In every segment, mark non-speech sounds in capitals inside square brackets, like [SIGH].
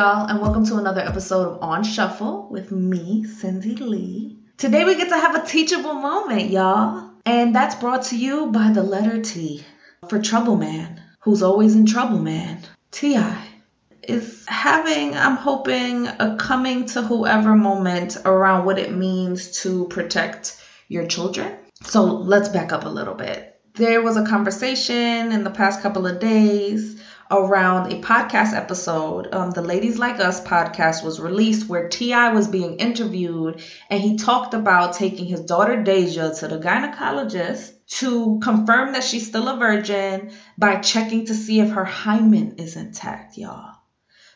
y'all, and welcome to another episode of On Shuffle with me, Cindy Lee. Today we get to have a teachable moment, y'all, and that's brought to you by the letter T for Trouble Man, who's always in trouble, man. T.I. is having, I'm hoping, a coming to whoever moment around what it means to protect your children. So let's back up a little bit. There was a conversation in the past couple of days around a podcast episode. Um, the Ladies Like Us podcast was released where T.I. was being interviewed and he talked about taking his daughter Deja to the gynecologist to confirm that she's still a virgin by checking to see if her hymen is intact, y'all.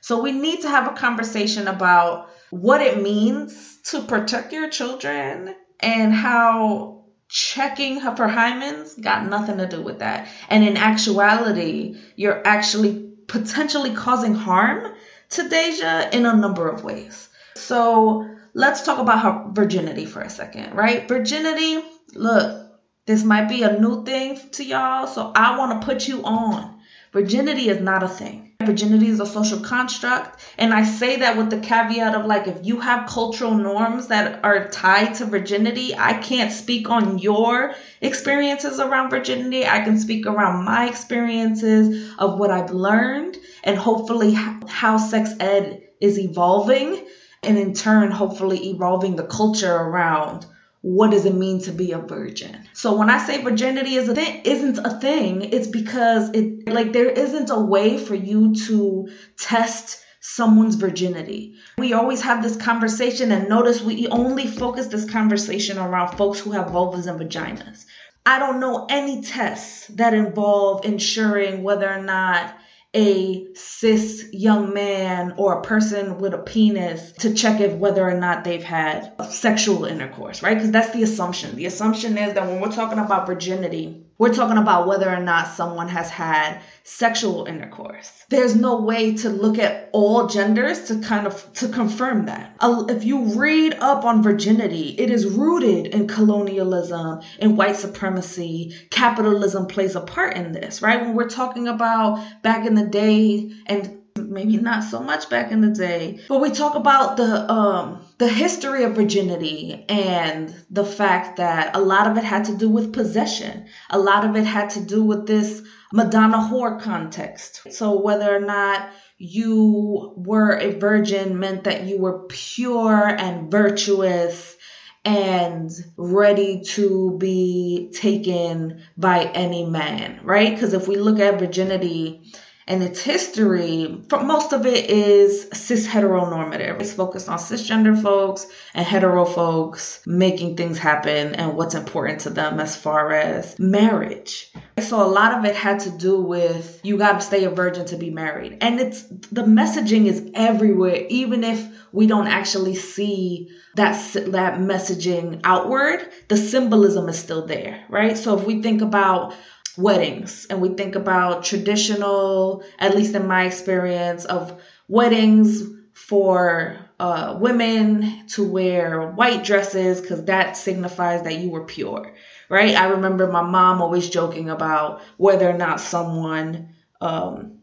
So we need to have a conversation about what it means to protect your children and how checking her for hymens got nothing to do with that. And in actuality, you're actually potentially causing harm to Deja in a number of ways. So let's talk about her virginity for a second, right? Virginity, look, this might be a new thing to y'all, so I want to put you on. Virginity is not a thing. Virginity is a social construct. And I say that with the caveat of like, if you have cultural norms that are tied to virginity, I can't speak on your experiences around virginity. I can speak around my experiences of what I've learned and hopefully how sex ed is evolving. And in turn, hopefully evolving the culture around what does it mean to be a virgin? So when I say virginity is a thing, isn't a thing, it's because it like there isn't a way for you to test someone's virginity. We always have this conversation and notice we only focus this conversation around folks who have vulvas and vaginas. I don't know any tests that involve ensuring whether or not a cis young man or a person with a penis to check if whether or not they've had sexual intercourse, right? Because that's the assumption. The assumption is that when we're talking about virginity, we're talking about whether or not someone has had sexual intercourse. There's no way to look at all genders to kind of to confirm that. If you read up on virginity, it is rooted in colonialism and white supremacy. Capitalism plays a part in this, right? When we're talking about back in the day and maybe not so much back in the day, but we talk about the um the history of virginity and the fact that a lot of it had to do with possession. A lot of it had to do with this Madonna whore context. So whether or not you were a virgin meant that you were pure and virtuous and ready to be taken by any man, right? Because if we look at virginity, and its history, for most of it is cis heteronormative. It's focused on cisgender folks and hetero folks making things happen and what's important to them as far as marriage. So a lot of it had to do with you got to stay a virgin to be married. And it's the messaging is everywhere even if we don't actually see that that messaging outward, the symbolism is still there, right? So if we think about weddings and we think about traditional, at least in my experience, of weddings for uh, women to wear white dresses because that signifies that you were pure, right? I remember my mom always joking about whether or not someone um,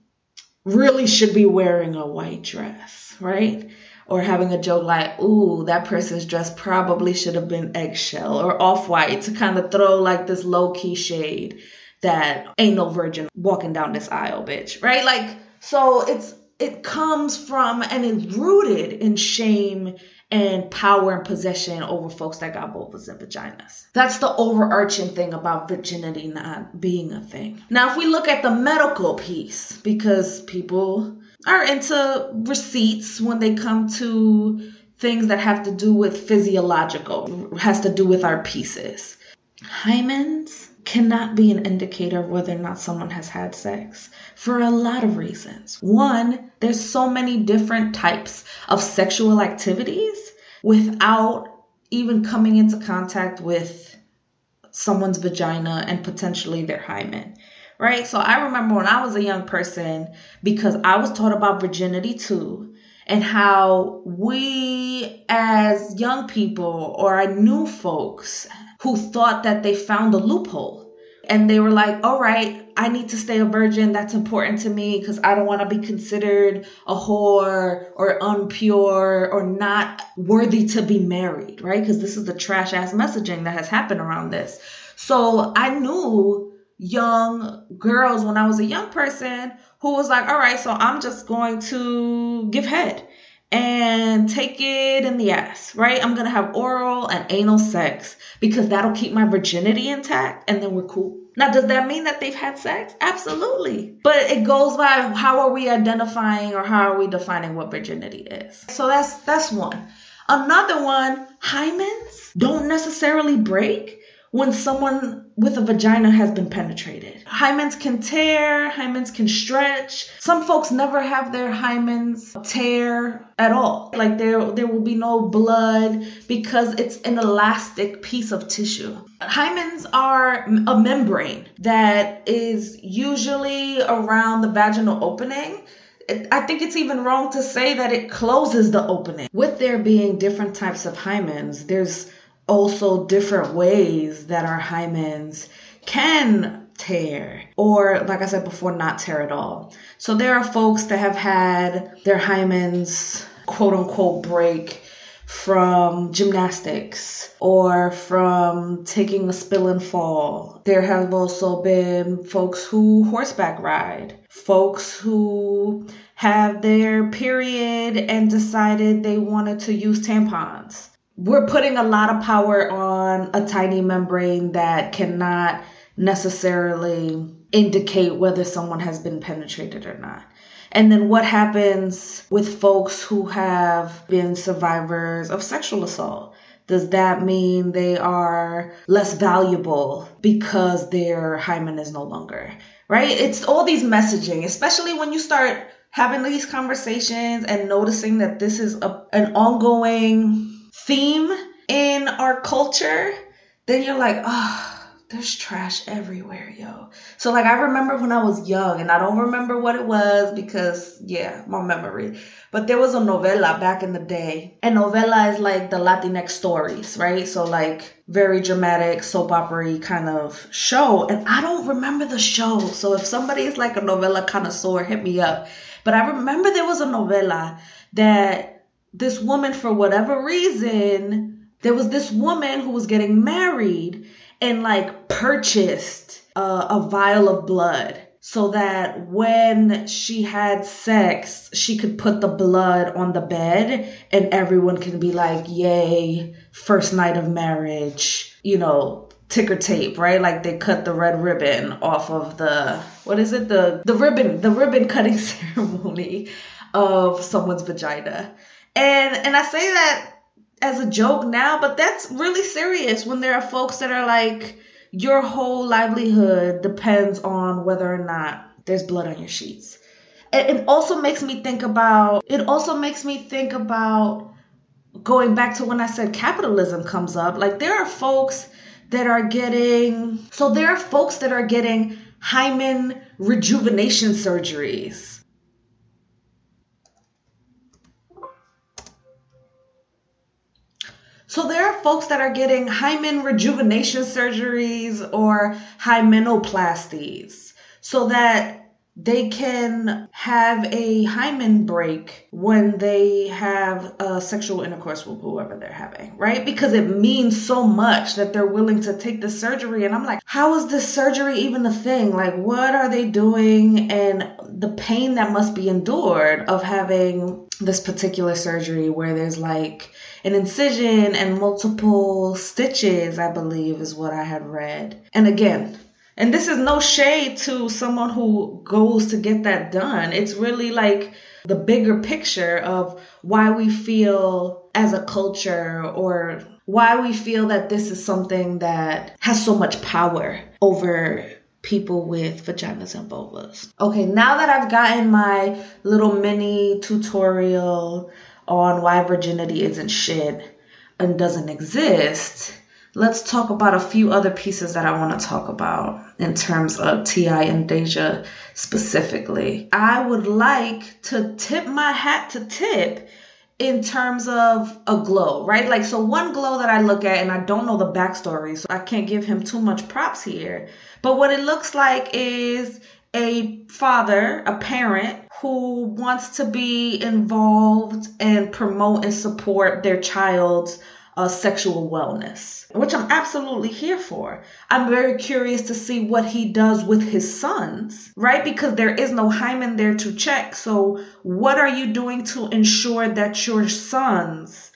really should be wearing a white dress, right? Or having a joke like, ooh, that person's dress probably should have been eggshell or off white to kind of throw like this low key shade that ain't no virgin walking down this aisle, bitch. Right? Like, so it's it comes from and it's rooted in shame and power and possession over folks that got vulvas and vaginas. That's the overarching thing about virginity not being a thing. Now, if we look at the medical piece, because people are into receipts when they come to things that have to do with physiological, has to do with our pieces. Hymens cannot be an indicator of whether or not someone has had sex for a lot of reasons. One, there's so many different types of sexual activities without even coming into contact with someone's vagina and potentially their hymen, right? So I remember when I was a young person, because I was taught about virginity too, and how we as young people or I knew folks who thought that they found a loophole and they were like, all right, I need to stay a virgin. That's important to me because I don't want to be considered a whore or unpure or not worthy to be married, right? Because this is the trash ass messaging that has happened around this. So I knew young girls when I was a young person who was like, all right, so I'm just going to give head and take it in the ass, right? I'm gonna have oral and anal sex because that'll keep my virginity intact and then we're cool. Now, does that mean that they've had sex? Absolutely. But it goes by how are we identifying or how are we defining what virginity is? So that's that's one. Another one, hymens don't necessarily break when someone with a vagina has been penetrated. Hymens can tear, hymens can stretch. Some folks never have their hymens tear at all. Like there there will be no blood because it's an elastic piece of tissue. Hymens are a membrane that is usually around the vaginal opening. I think it's even wrong to say that it closes the opening. With there being different types of hymens, there's also different ways that our hymens can tear or like I said before not tear at all. So there are folks that have had their hymens quote unquote break from gymnastics or from taking a spill and fall. There have also been folks who horseback ride, folks who have their period and decided they wanted to use tampons we're putting a lot of power on a tiny membrane that cannot necessarily indicate whether someone has been penetrated or not. And then what happens with folks who have been survivors of sexual assault? Does that mean they are less valuable because their hymen is no longer? Right? It's all these messaging, especially when you start having these conversations and noticing that this is a, an ongoing theme in our culture, then you're like, oh, there's trash everywhere, yo. So like I remember when I was young and I don't remember what it was because yeah, my memory. But there was a novela back in the day. And novela is like the Latinx stories, right? So like very dramatic soap opera kind of show. And I don't remember the show. So if somebody is like a novela connoisseur, hit me up. But I remember there was a novela that this woman, for whatever reason, there was this woman who was getting married and like purchased uh, a vial of blood so that when she had sex, she could put the blood on the bed and everyone can be like, yay, first night of marriage, you know, ticker tape, right? Like they cut the red ribbon off of the, what is it? The, the ribbon, the ribbon cutting [LAUGHS] ceremony of someone's vagina. And and I say that as a joke now, but that's really serious when there are folks that are like your whole livelihood depends on whether or not there's blood on your sheets. It also makes me think about it also makes me think about going back to when I said capitalism comes up. Like there are folks that are getting so there are folks that are getting hymen rejuvenation surgeries So there are folks that are getting hymen rejuvenation surgeries or hymenoplasties so that they can have a hymen break when they have a sexual intercourse with whoever they're having, right? Because it means so much that they're willing to take the surgery. And I'm like, how is this surgery even a thing? Like, what are they doing? And the pain that must be endured of having this particular surgery where there's like an incision and multiple stitches, I believe is what I had read. And again, and this is no shade to someone who goes to get that done. It's really like the bigger picture of why we feel as a culture or why we feel that this is something that has so much power over people with vaginas and vulvas. Okay, now that I've gotten my little mini tutorial on why virginity isn't shit and doesn't exist, let's talk about a few other pieces that I want to talk about in terms of T.I. and Deja specifically. I would like to tip my hat to Tip in terms of a glow, right? Like, so one glow that I look at, and I don't know the backstory, so I can't give him too much props here. But what it looks like is a father, a parent who wants to be involved and promote and support their child's uh, sexual wellness, which I'm absolutely here for. I'm very curious to see what he does with his sons, right? Because there is no hymen there to check. So, what are you doing to ensure that your sons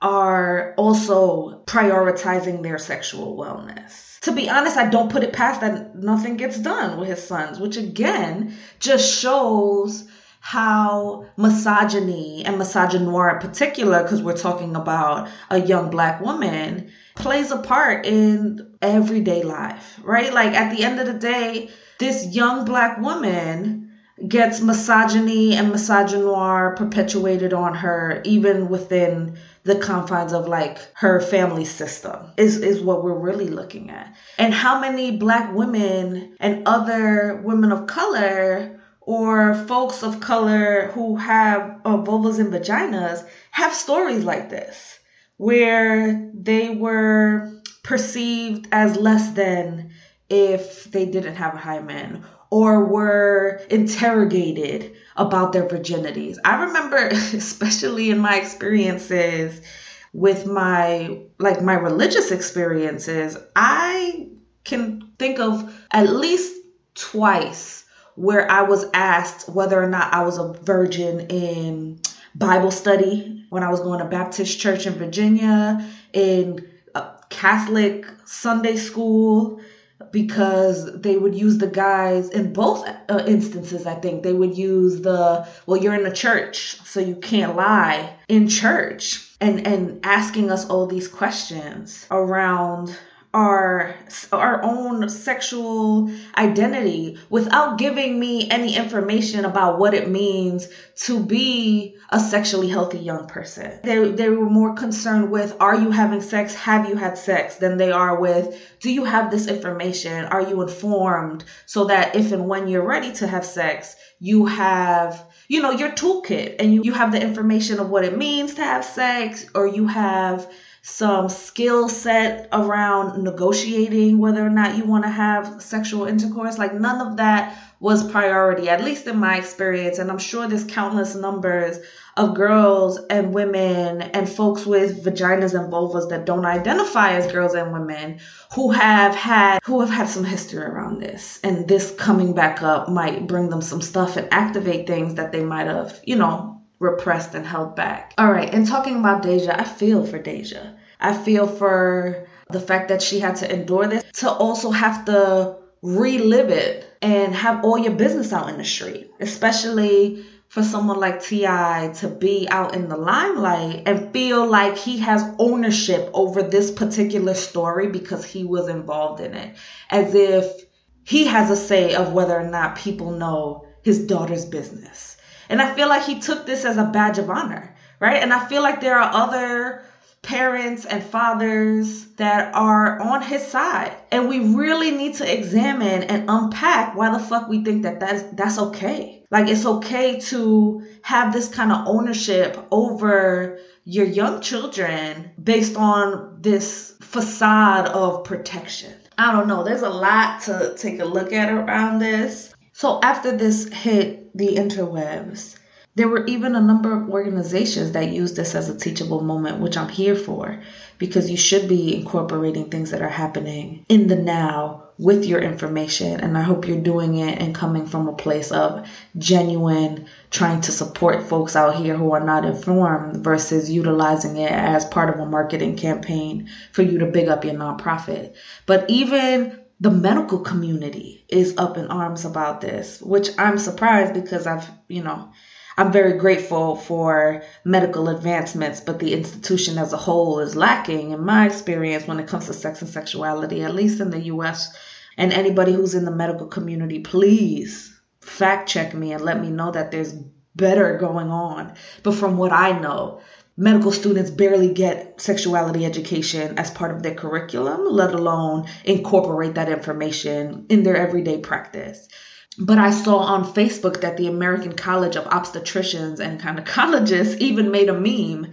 are also prioritizing their sexual wellness? To be honest, I don't put it past that nothing gets done with his sons, which again just shows how misogyny and misogynoir in particular, because we're talking about a young black woman, plays a part in everyday life, right? Like at the end of the day, this young black woman gets misogyny and misogynoir perpetuated on her even within the confines of like her family system is is what we're really looking at and how many black women and other women of color or folks of color who have uh, vulvas and vaginas have stories like this where they were perceived as less than if they didn't have a hymen or were interrogated about their virginities. I remember [LAUGHS] especially in my experiences with my like my religious experiences, I can think of at least twice where I was asked whether or not I was a virgin in Bible study when I was going to Baptist church in Virginia, in Catholic Sunday school, because they would use the guise in both uh, instances. I think they would use the well, you're in a church, so you can't lie in church, and and asking us all these questions around our our own sexual identity without giving me any information about what it means to be a sexually healthy young person. They they were more concerned with are you having sex? Have you had sex? than they are with do you have this information? Are you informed so that if and when you're ready to have sex, you have you know your toolkit and you, you have the information of what it means to have sex or you have some skill set around negotiating whether or not you want to have sexual intercourse. Like none of that was priority, at least in my experience. And I'm sure there's countless numbers of girls and women and folks with vaginas and vulvas that don't identify as girls and women who have had who have had some history around this. And this coming back up might bring them some stuff and activate things that they might have, you know, repressed and held back. All right, and talking about Deja, I feel for Deja. I feel for the fact that she had to endure this, to also have to relive it and have all your business out in the street, especially for someone like T.I. to be out in the limelight and feel like he has ownership over this particular story because he was involved in it, as if he has a say of whether or not people know his daughter's business. And I feel like he took this as a badge of honor, right? And I feel like there are other parents and fathers that are on his side. And we really need to examine and unpack why the fuck we think that that's, that's okay. Like it's okay to have this kind of ownership over your young children based on this facade of protection. I don't know. There's a lot to take a look at around this. So after this hit the interwebs, there were even a number of organizations that used this as a teachable moment, which I'm here for because you should be incorporating things that are happening in the now with your information. And I hope you're doing it and coming from a place of genuine trying to support folks out here who are not informed versus utilizing it as part of a marketing campaign for you to big up your nonprofit. But even the medical community is up in arms about this, which I'm surprised because I've, you know, I'm very grateful for medical advancements, but the institution as a whole is lacking, in my experience, when it comes to sex and sexuality, at least in the US. And anybody who's in the medical community, please fact check me and let me know that there's better going on. But from what I know, medical students barely get sexuality education as part of their curriculum, let alone incorporate that information in their everyday practice. But I saw on Facebook that the American College of Obstetricians and Gynecologists even made a meme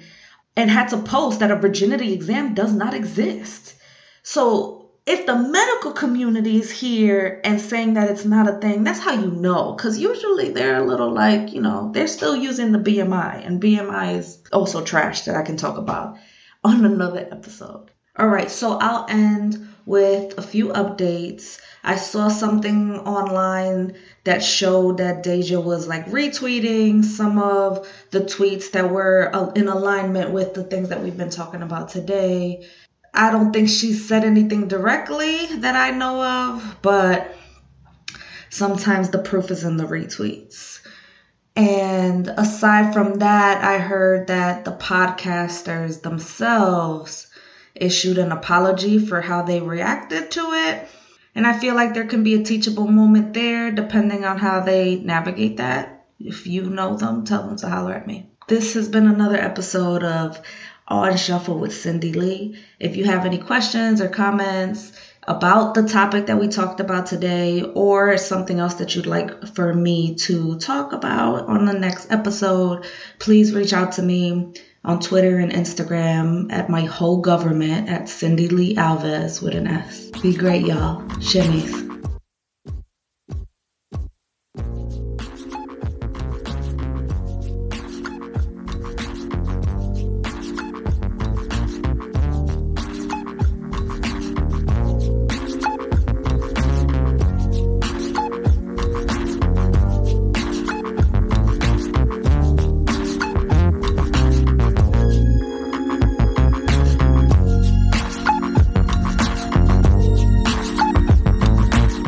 and had to post that a virginity exam does not exist. So if the medical community is here and saying that it's not a thing, that's how you know. Because usually they're a little like, you know, they're still using the BMI, and BMI is also trash that I can talk about [LAUGHS] on another episode. All right, so I'll end with a few updates. I saw something online that showed that Deja was like retweeting some of the tweets that were uh, in alignment with the things that we've been talking about today. I don't think she said anything directly that I know of, but sometimes the proof is in the retweets. And aside from that, I heard that the podcasters themselves issued an apology for how they reacted to it. And I feel like there can be a teachable moment there depending on how they navigate that. If you know them, tell them to holler at me. This has been another episode of on Shuffle with Cindy Lee. If you have any questions or comments about the topic that we talked about today or something else that you'd like for me to talk about on the next episode, please reach out to me on Twitter and Instagram at my whole government at Cindy Lee Alves with an S. Be great, y'all. Shimmies.